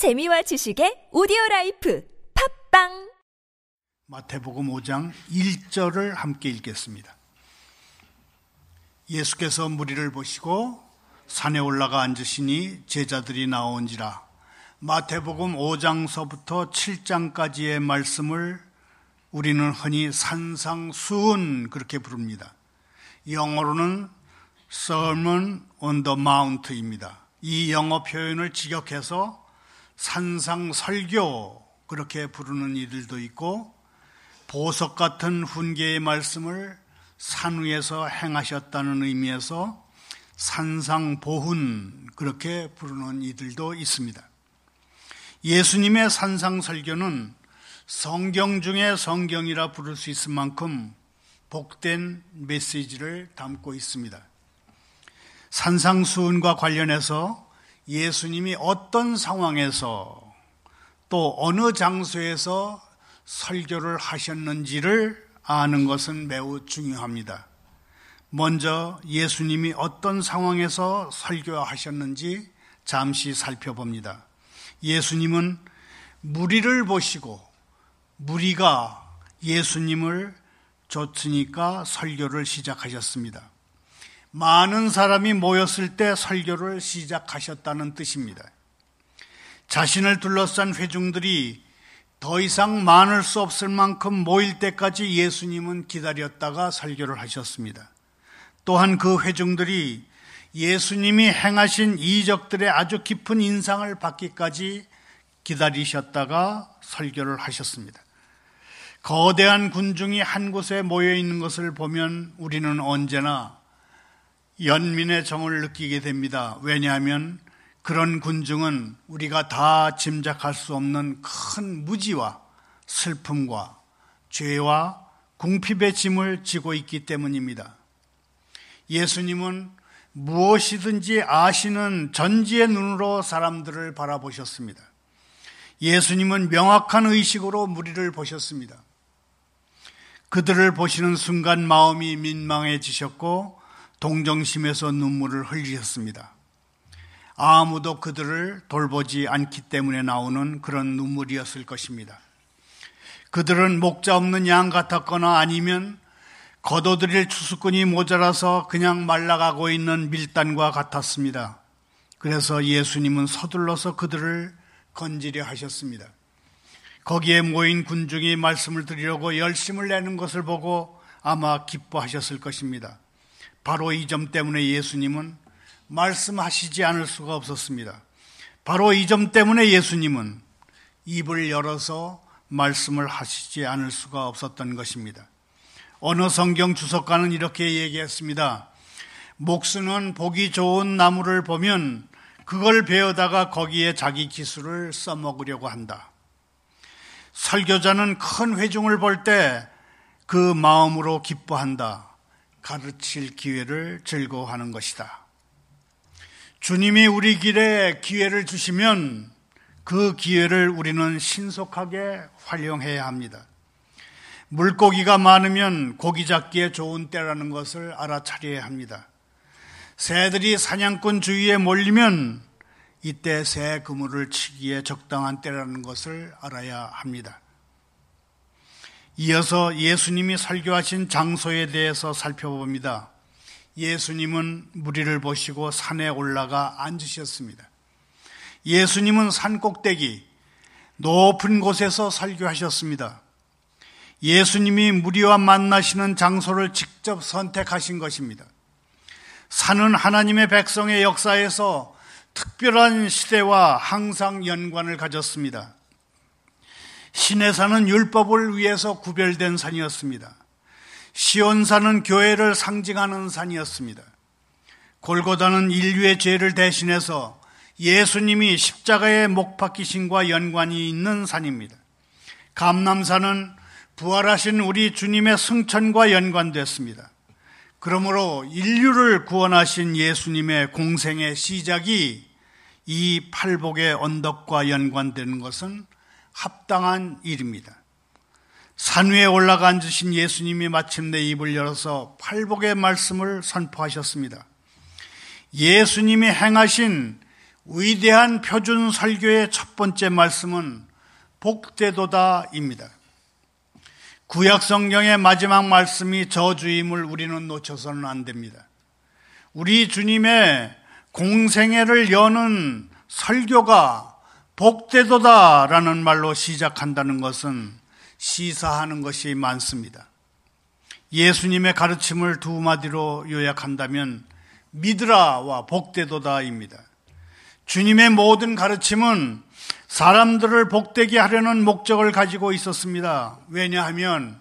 재미와 지식의 오디오 라이프 팟빵 마태복음 5장 1절을 함께 읽겠습니다. 예수께서 무리를 보시고 산에 올라가 앉으시니 제자들이 나아온지라 마태복음 5장서부터 7장까지의 말씀을 우리는 흔히 산상수훈 그렇게 부릅니다. 영어로는 Sermon on the Mount입니다. 이 영어 표현을 직역해서 산상설교 그렇게 부르는 이들도 있고 보석 같은 훈계의 말씀을 산 위에서 행하셨다는 의미에서 산상보훈 그렇게 부르는 이들도 있습니다. 예수님의 산상설교는 성경 중에 성경이라 부를 수 있을 만큼 복된 메시지를 담고 있습니다. 산상수훈과 관련해서 예수님이 어떤 상황에서 또 어느 장소에서 설교를 하셨는지를 아는 것은 매우 중요합니다. 먼저 예수님이 어떤 상황에서 설교하셨는지 잠시 살펴봅니다. 예수님은 무리를 보시고 무리가 예수님을 쫓으니까 설교를 시작하셨습니다. 많은 사람이 모였을 때 설교를 시작하셨다는 뜻입니다. 자신을 둘러싼 회중들이 더 이상 많을 수 없을 만큼 모일 때까지 예수님은 기다렸다가 설교를 하셨습니다. 또한 그 회중들이 예수님이 행하신 이적들의 아주 깊은 인상을 받기까지 기다리셨다가 설교를 하셨습니다. 거대한 군중이 한 곳에 모여 있는 것을 보면 우리는 언제나 연민의 정을 느끼게 됩니다. 왜냐하면 그런 군중은 우리가 다 짐작할 수 없는 큰 무지와 슬픔과 죄와 궁핍의 짐을 지고 있기 때문입니다. 예수님은 무엇이든지 아시는 전지의 눈으로 사람들을 바라보셨습니다. 예수님은 명확한 의식으로 무리를 보셨습니다. 그들을 보시는 순간 마음이 민망해지셨고 동정심에서 눈물을 흘리셨습니다. 아무도 그들을 돌보지 않기 때문에 나오는 그런 눈물이었을 것입니다. 그들은 목자 없는 양 같았거나 아니면 걷어들일 추수꾼이 모자라서 그냥 말라가고 있는 밀단과 같았습니다. 그래서 예수님은 서둘러서 그들을 건지려 하셨습니다. 거기에 모인 군중이 말씀을 드리려고 열심을 내는 것을 보고 아마 기뻐하셨을 것입니다. 바로 이 점 때문에 예수님은 말씀하시지 않을 수가 없었습니다. 바로 이 점 때문에 예수님은 입을 열어서 말씀을 하시지 않을 수가 없었던 것입니다. 어느 성경 주석가는 이렇게 얘기했습니다. 목수는 보기 좋은 나무를 보면 그걸 베어다가 거기에 자기 기술을 써먹으려고 한다. 설교자는 큰 회중을 볼 때 그 마음으로 기뻐한다. 가르칠 기회를 즐거워하는 것이다. 주님이 우리 길에 기회를 주시면 그 기회를 우리는 신속하게 활용해야 합니다. 물고기가 많으면 고기 잡기에 좋은 때라는 것을 알아차려야 합니다. 새들이 사냥꾼 주위에 몰리면 이때 새 그물을 치기에 적당한 때라는 것을 알아야 합니다. 이어서 예수님이 설교하신 장소에 대해서 살펴봅니다. 예수님은 무리를 보시고 산에 올라가 앉으셨습니다. 예수님은 산 꼭대기, 높은 곳에서 설교하셨습니다. 예수님이 무리와 만나시는 장소를 직접 선택하신 것입니다. 산은 하나님의 백성의 역사에서 특별한 시대와 항상 연관을 가졌습니다. 신의 산은 율법을 위해서 구별된 산이었습니다. 시온산은 교회를 상징하는 산이었습니다. 골고다는 인류의 죄를 대신해서 예수님이 십자가의 목 박히신과 연관이 있는 산입니다. 감남산은 부활하신 우리 주님의 승천과 연관됐습니다. 그러므로 인류를 구원하신 예수님의 공생의 시작이 이 팔복의 언덕과 연관되는 것은 합당한 일입니다. 산 위에 올라가 앉으신 예수님이 마침내 입을 열어서 팔복의 말씀을 선포하셨습니다. 예수님이 행하신 위대한 표준 설교의 첫 번째 말씀은 복되도다입니다. 구약 성경의 마지막 말씀이 저주임을 우리는 놓쳐서는 안 됩니다. 우리 주님의 공생애를 여는 설교가 복되도다 라는 말로 시작한다는 것은 시사하는 것이 많습니다. 예수님의 가르침을 두 마디로 요약한다면 믿으라와 복되도다입니다. 주님의 모든 가르침은 사람들을 복되게 하려는 목적을 가지고 있었습니다. 왜냐하면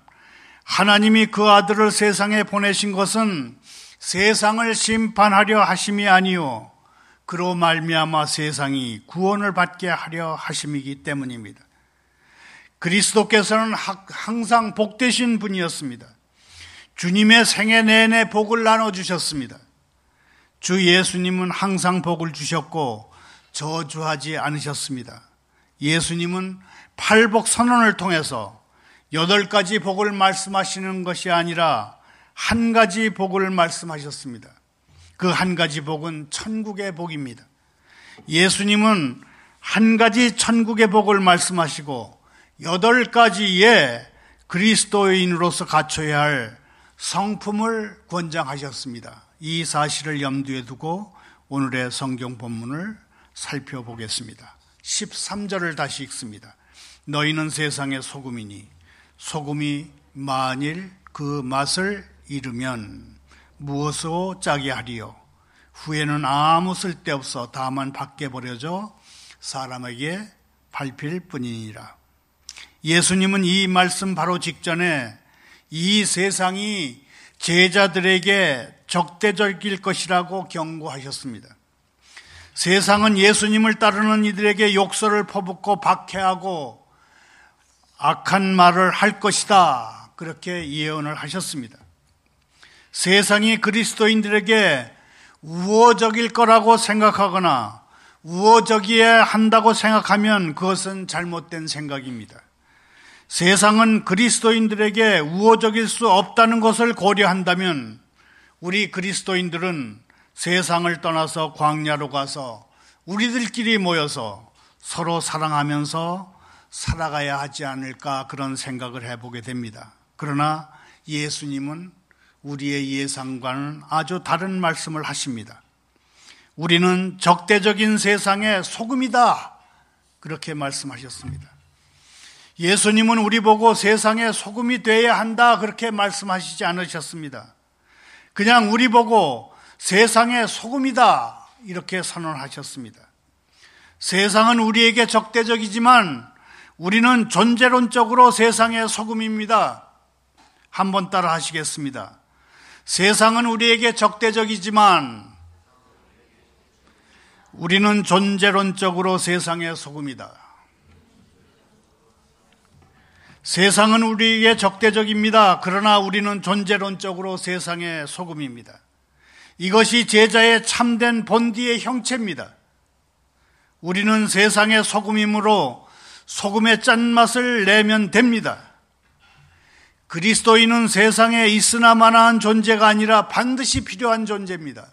하나님이 그 아들을 세상에 보내신 것은 세상을 심판하려 하심이 아니요 그로 말미암아 세상이 구원을 받게 하려 하심이기 때문입니다. 그리스도께서는 항상 복되신 분이었습니다. 주님의 생애 내내 복을 나눠 주셨습니다. 주 예수님은 항상 복을 주셨고 저주하지 않으셨습니다. 예수님은 팔복 선언을 통해서 여덟 가지 복을 말씀하시는 것이 아니라 한 가지 복을 말씀하셨습니다. 그 한 가지 복은 천국의 복입니다. 예수님은 한 가지 천국의 복을 말씀하시고 여덟 가지의 그리스도인으로서 갖춰야 할 성품을 권장하셨습니다. 이 사실을 염두에 두고 오늘의 성경 본문을 살펴보겠습니다. 13절을 다시 읽습니다. 너희는 세상의 소금이니 소금이 만일 그 맛을 잃으면 무엇으로 짜게 하리요? 후에는 아무 쓸데없어 다만 밖에 버려져 사람에게 밟힐 뿐이니라. 예수님은 이 말씀 바로 직전에 이 세상이 제자들에게 적대적일 것이라고 경고하셨습니다. 세상은 예수님을 따르는 이들에게 욕설을 퍼붓고 박해하고 악한 말을 할 것이다. 그렇게 예언을 하셨습니다. 세상이 그리스도인들에게 우호적일 거라고 생각하거나 우호적이어야 한다고 생각하면 그것은 잘못된 생각입니다. 세상은 그리스도인들에게 우호적일 수 없다는 것을 고려한다면 우리 그리스도인들은 세상을 떠나서 광야로 가서 우리들끼리 모여서 서로 사랑하면서 살아가야 하지 않을까 그런 생각을 해보게 됩니다. 그러나 예수님은 우리의 예상과는 아주 다른 말씀을 하십니다. 우리는 적대적인 세상의 소금이다. 그렇게 말씀하셨습니다. 예수님은 우리 보고 세상의 소금이 되어야 한다. 그렇게 말씀하시지 않으셨습니다. 그냥 우리 보고 세상의 소금이다. 이렇게 선언하셨습니다. 세상은 우리에게 적대적이지만 우리는 존재론적으로 세상의 소금입니다. 한번 따라 하시겠습니다. 세상은 우리에게 적대적이지만 우리는 존재론적으로 세상의 소금이다. 세상은 우리에게 적대적입니다. 그러나 우리는 존재론적으로 세상의 소금입니다. 이것이 제자의 참된 본디의 형체입니다. 우리는 세상의 소금이므로 소금의 짠맛을 내면 됩니다. 그리스도인은 세상에 있으나 마나한 존재가 아니라 반드시 필요한 존재입니다.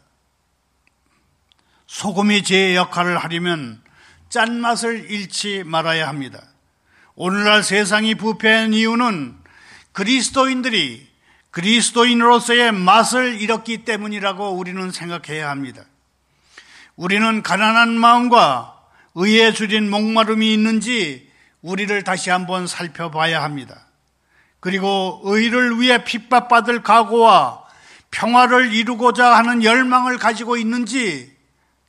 소금이 제 역할을 하려면 짠맛을 잃지 말아야 합니다. 오늘날 세상이 부패한 이유는 그리스도인들이 그리스도인으로서의 맛을 잃었기 때문이라고 우리는 생각해야 합니다. 우리는 가난한 마음과 의에 줄인 목마름이 있는지 우리를 다시 한번 살펴봐야 합니다. 그리고 의를 위해 핍박받을 각오와 평화를 이루고자 하는 열망을 가지고 있는지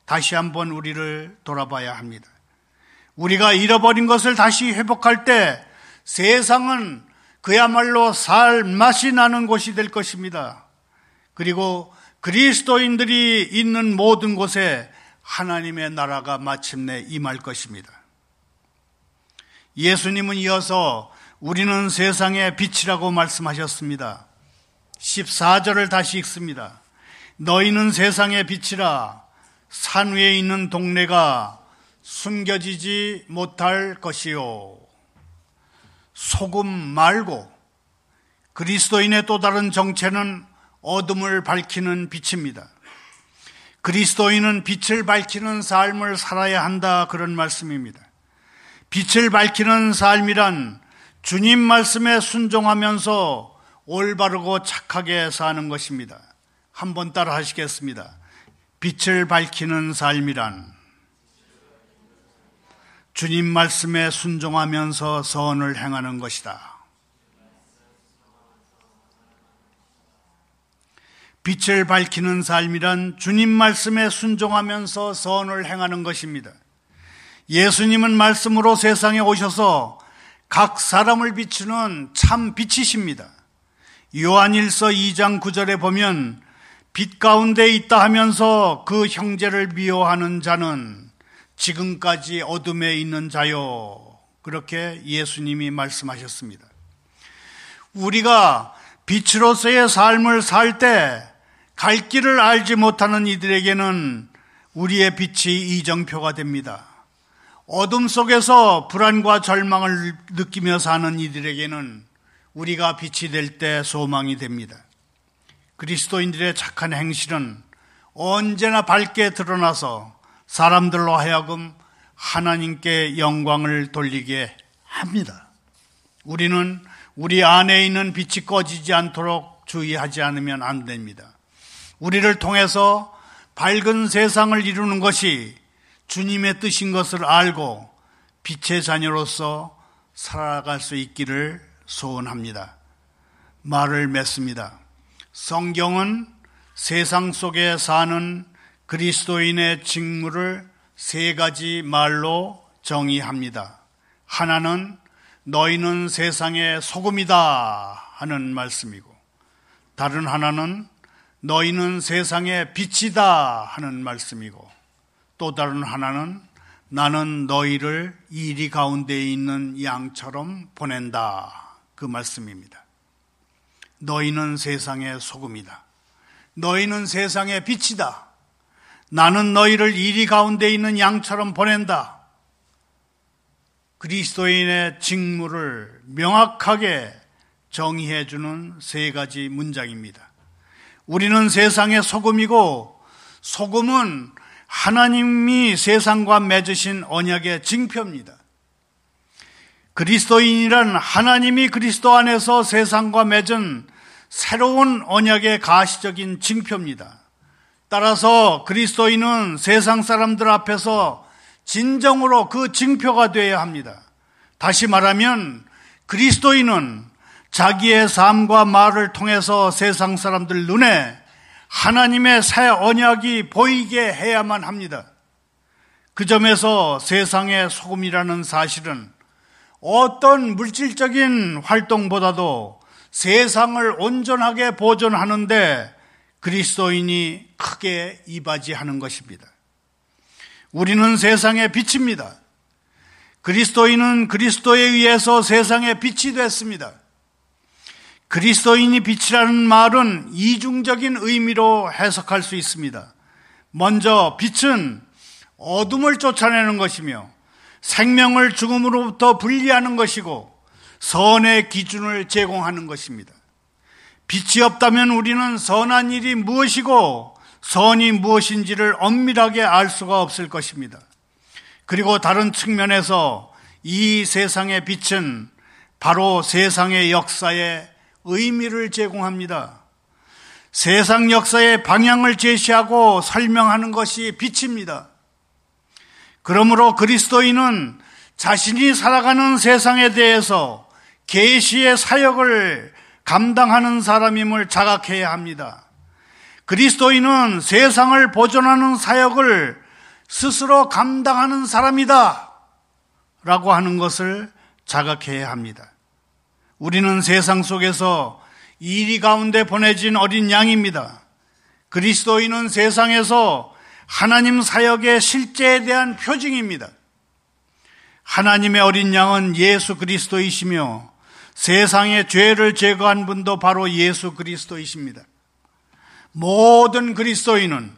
다시 한번 우리를 돌아봐야 합니다. 우리가 잃어버린 것을 다시 회복할 때 세상은 그야말로 살 맛이 나는 곳이 될 것입니다. 그리고 그리스도인들이 있는 모든 곳에 하나님의 나라가 마침내 임할 것입니다. 예수님은 이어서 우리는 세상의 빛이라고 말씀하셨습니다. 14절을 다시 읽습니다. 너희는 세상의 빛이라 산 위에 있는 동네가 숨겨지지 못할 것이요. 소금 말고 그리스도인의 또 다른 정체는 어둠을 밝히는 빛입니다. 그리스도인은 빛을 밝히는 삶을 살아야 한다 그런 말씀입니다. 빛을 밝히는 삶이란 주님 말씀에 순종하면서 올바르고 착하게 사는 것입니다. 한번 따라 하시겠습니다. 빛을 밝히는 삶이란 주님 말씀에 순종하면서 선을 행하는 것이다. 빛을 밝히는 삶이란 주님 말씀에 순종하면서 선을 행하는 것입니다. 예수님은 말씀으로 세상에 오셔서 각 사람을 비추는 참 빛이십니다. 요한일서 2장 9절에 보면 빛 가운데 있다 하면서 그 형제를 미워하는 자는 지금까지 어둠에 있는 자요. 그렇게 예수님이 말씀하셨습니다. 우리가 빛으로서의 삶을 살 때 갈 길을 알지 못하는 이들에게는 우리의 빛이 이정표가 됩니다. 어둠 속에서 불안과 절망을 느끼며 사는 이들에게는 우리가 빛이 될 때 소망이 됩니다. 그리스도인들의 착한 행실은 언제나 밝게 드러나서 사람들로 하여금 하나님께 영광을 돌리게 합니다. 우리는 우리 안에 있는 빛이 꺼지지 않도록 주의하지 않으면 안 됩니다. 우리를 통해서 밝은 세상을 이루는 것이 주님의 뜻인 것을 알고 빛의 자녀로서 살아갈 수 있기를 소원합니다. 말을 맺습니다. 성경은 세상 속에 사는 그리스도인의 직무를 세 가지 말로 정의합니다. 하나는 너희는 세상의 소금이다 하는 말씀이고, 다른 하나는 너희는 세상의 빛이다 하는 말씀이고, 또 다른 하나는 나는 너희를 이리 가운데 있는 양처럼 보낸다. 그 말씀입니다. 너희는 세상의 소금이다. 너희는 세상의 빛이다. 나는 너희를 이리 가운데 있는 양처럼 보낸다. 그리스도인의 직무를 명확하게 정의해주는 세 가지 문장입니다. 우리는 세상의 소금이고, 소금은 하나님이 세상과 맺으신 언약의 징표입니다. 그리스도인이란 하나님이 그리스도 안에서 세상과 맺은 새로운 언약의 가시적인 징표입니다. 따라서 그리스도인은 세상 사람들 앞에서 진정으로 그 징표가 되어야 합니다. 다시 말하면 그리스도인은 자기의 삶과 말을 통해서 세상 사람들 눈에 하나님의 새 언약이 보이게 해야만 합니다. 그 점에서 세상의 소금이라는 사실은 어떤 물질적인 활동보다도 세상을 온전하게 보존하는데 그리스도인이 크게 이바지하는 것입니다. 우리는 세상의 빛입니다. 그리스도인은 그리스도에 의해서 세상의 빛이 됐습니다. 그리스도인이 빛이라는 말은 이중적인 의미로 해석할 수 있습니다. 먼저 빛은 어둠을 쫓아내는 것이며 생명을 죽음으로부터 분리하는 것이고 선의 기준을 제공하는 것입니다. 빛이 없다면 우리는 선한 일이 무엇이고 선이 무엇인지를 엄밀하게 알 수가 없을 것입니다. 그리고 다른 측면에서 이 세상의 빛은 바로 세상의 역사에 의미를 제공합니다. 세상 역사의 방향을 제시하고 설명하는 것이 빛입니다. 그러므로 그리스도인은 자신이 살아가는 세상에 대해서 계시의 사역을 감당하는 사람임을 자각해야 합니다. 그리스도인은 세상을 보존하는 사역을 스스로 감당하는 사람이다. 라고 하는 것을 자각해야 합니다. 우리는 세상 속에서 이리 가운데 보내진 어린 양입니다. 그리스도인은 세상에서 하나님 사역의 실제에 대한 표징입니다. 하나님의 어린 양은 예수 그리스도이시며 세상의 죄를 제거한 분도 바로 예수 그리스도이십니다. 모든 그리스도인은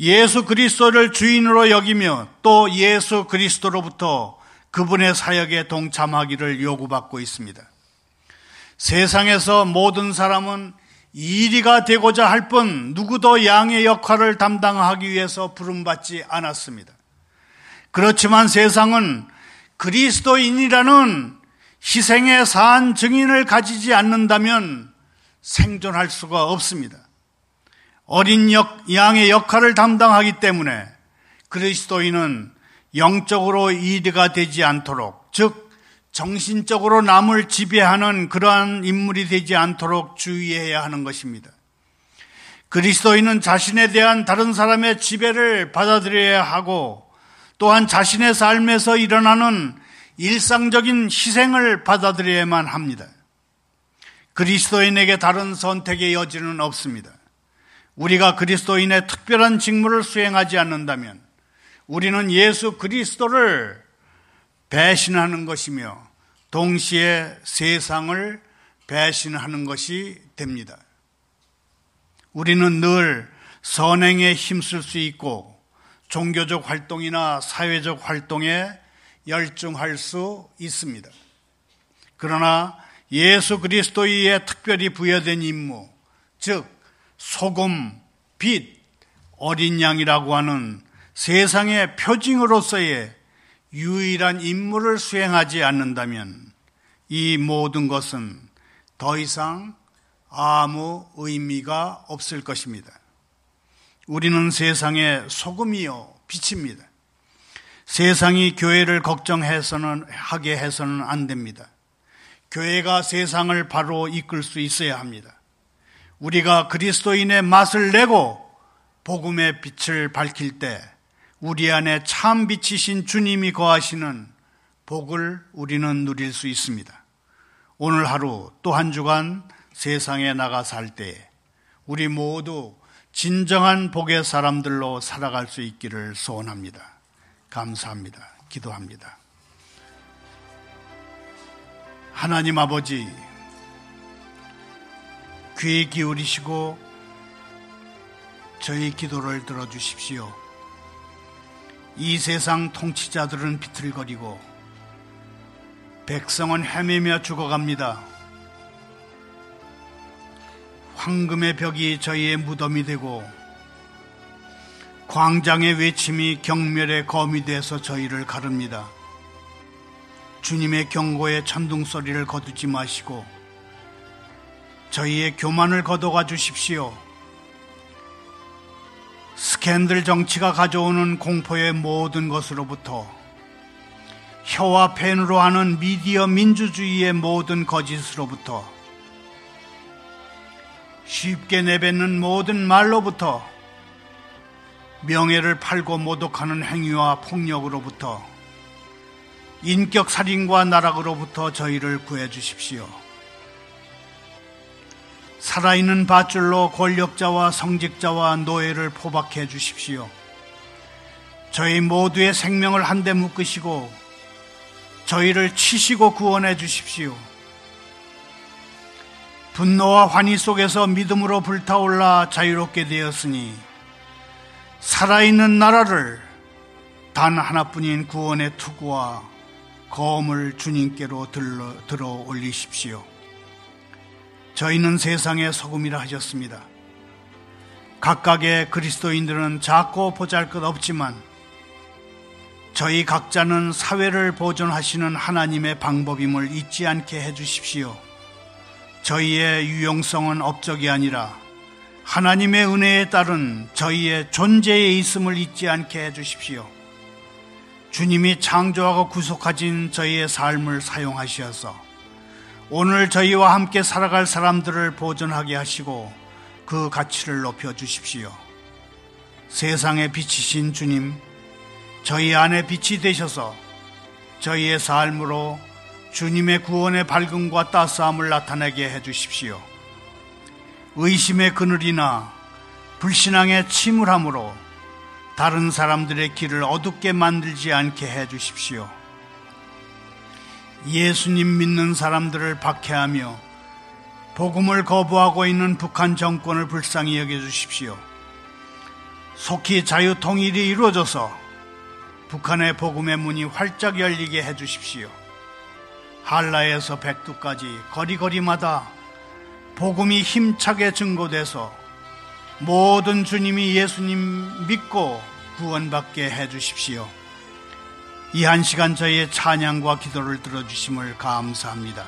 예수 그리스도를 주인으로 여기며 또 예수 그리스도로부터 그분의 사역에 동참하기를 요구받고 있습니다. 세상에서 모든 사람은 이리가 되고자 할 뿐 누구도 양의 역할을 담당하기 위해서 부름받지 않았습니다. 그렇지만 세상은 그리스도인이라는 희생의 산 증인을 가지지 않는다면 생존할 수가 없습니다. 어린 역, 양의 역할을 담당하기 때문에 그리스도인은 영적으로 이해가 되지 않도록, 즉, 정신적으로 남을 지배하는 그러한 인물이 되지 않도록 주의해야 하는 것입니다. 그리스도인은 자신에 대한 다른 사람의 지배를 받아들여야 하고 또한 자신의 삶에서 일어나는 일상적인 희생을 받아들여야만 합니다. 그리스도인에게 다른 선택의 여지는 없습니다. 우리가 그리스도인의 특별한 직무를 수행하지 않는다면 우리는 예수 그리스도를 배신하는 것이며 동시에 세상을 배신하는 것이 됩니다. 우리는 늘 선행에 힘쓸 수 있고 종교적 활동이나 사회적 활동에 열중할 수 있습니다. 그러나 예수 그리스도의 특별히 부여된 임무, 즉 소금, 빛, 어린 양이라고 하는 세상의 표징으로서의 유일한 임무를 수행하지 않는다면 이 모든 것은 더 이상 아무 의미가 없을 것입니다. 우리는 세상의 소금이요 빛입니다. 세상이 교회를 걱정해서는 하게 해서는 안 됩니다. 교회가 세상을 바로 이끌 수 있어야 합니다. 우리가 그리스도인의 맛을 내고 복음의 빛을 밝힐 때 우리 안에 참 빛이신 주님이 거하시는 복을 우리는 누릴 수 있습니다. 오늘 하루 또 한 주간 세상에 나가 살때 우리 모두 진정한 복의 사람들로 살아갈 수 있기를 소원합니다. 감사합니다. 기도합니다. 하나님 아버지, 귀 기울이시고 저희 기도를 들어주십시오. 이 세상 통치자들은 비틀거리고 백성은 헤매며 죽어갑니다. 황금의 벽이 저희의 무덤이 되고 광장의 외침이 경멸의 검이 돼서 저희를 가릅니다. 주님의 경고에 천둥 소리를 거두지 마시고 저희의 교만을 거둬가 주십시오. 스캔들 정치가 가져오는 공포의 모든 것으로부터 혀와 펜으로 하는 미디어 민주주의의 모든 거짓으로부터 쉽게 내뱉는 모든 말로부터 명예를 팔고 모독하는 행위와 폭력으로부터 인격 살인과 나락으로부터 저희를 구해 주십시오. 살아있는 밧줄로 권력자와 성직자와 노예를 포박해 주십시오. 저희 모두의 생명을 한데 묶으시고 저희를 치시고 구원해 주십시오. 분노와 환희 속에서 믿음으로 불타올라 자유롭게 되었으니 살아있는 나라를 단 하나뿐인 구원의 투구와 거음을 주님께로 들러, 들어 올리십시오. 저희는 세상의 소금이라 하셨습니다. 각각의 그리스도인들은 작고 보잘 것 없지만 저희 각자는 사회를 보존하시는 하나님의 방법임을 잊지 않게 해주십시오. 저희의 유용성은 업적이 아니라 하나님의 은혜에 따른 저희의 존재에 있음을 잊지 않게 해주십시오. 주님이 창조하고 구속하신 저희의 삶을 사용하시어서 오늘 저희와 함께 살아갈 사람들을 보존하게 하시고 그 가치를 높여 주십시오. 세상에 비치신 주님, 저희 안에 빛이 되셔서 저희의 삶으로 주님의 구원의 밝음과 따스함을 나타내게 해 주십시오. 의심의 그늘이나 불신앙의 침울함으로 다른 사람들의 길을 어둡게 만들지 않게 해 주십시오. 예수님 믿는 사람들을 박해하며 복음을 거부하고 있는 북한 정권을 불쌍히 여겨 주십시오. 속히 자유 통일이 이루어져서 북한의 복음의 문이 활짝 열리게 해 주십시오. 한라에서 백두까지 거리거리마다 복음이 힘차게 증거돼서 모든 주님이 예수님 믿고 구원받게 해 주십시오. 이 한 시간 저희의 찬양과 기도를 들어주심을 감사합니다.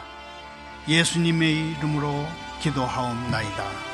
예수님의 이름으로 기도하옵나이다.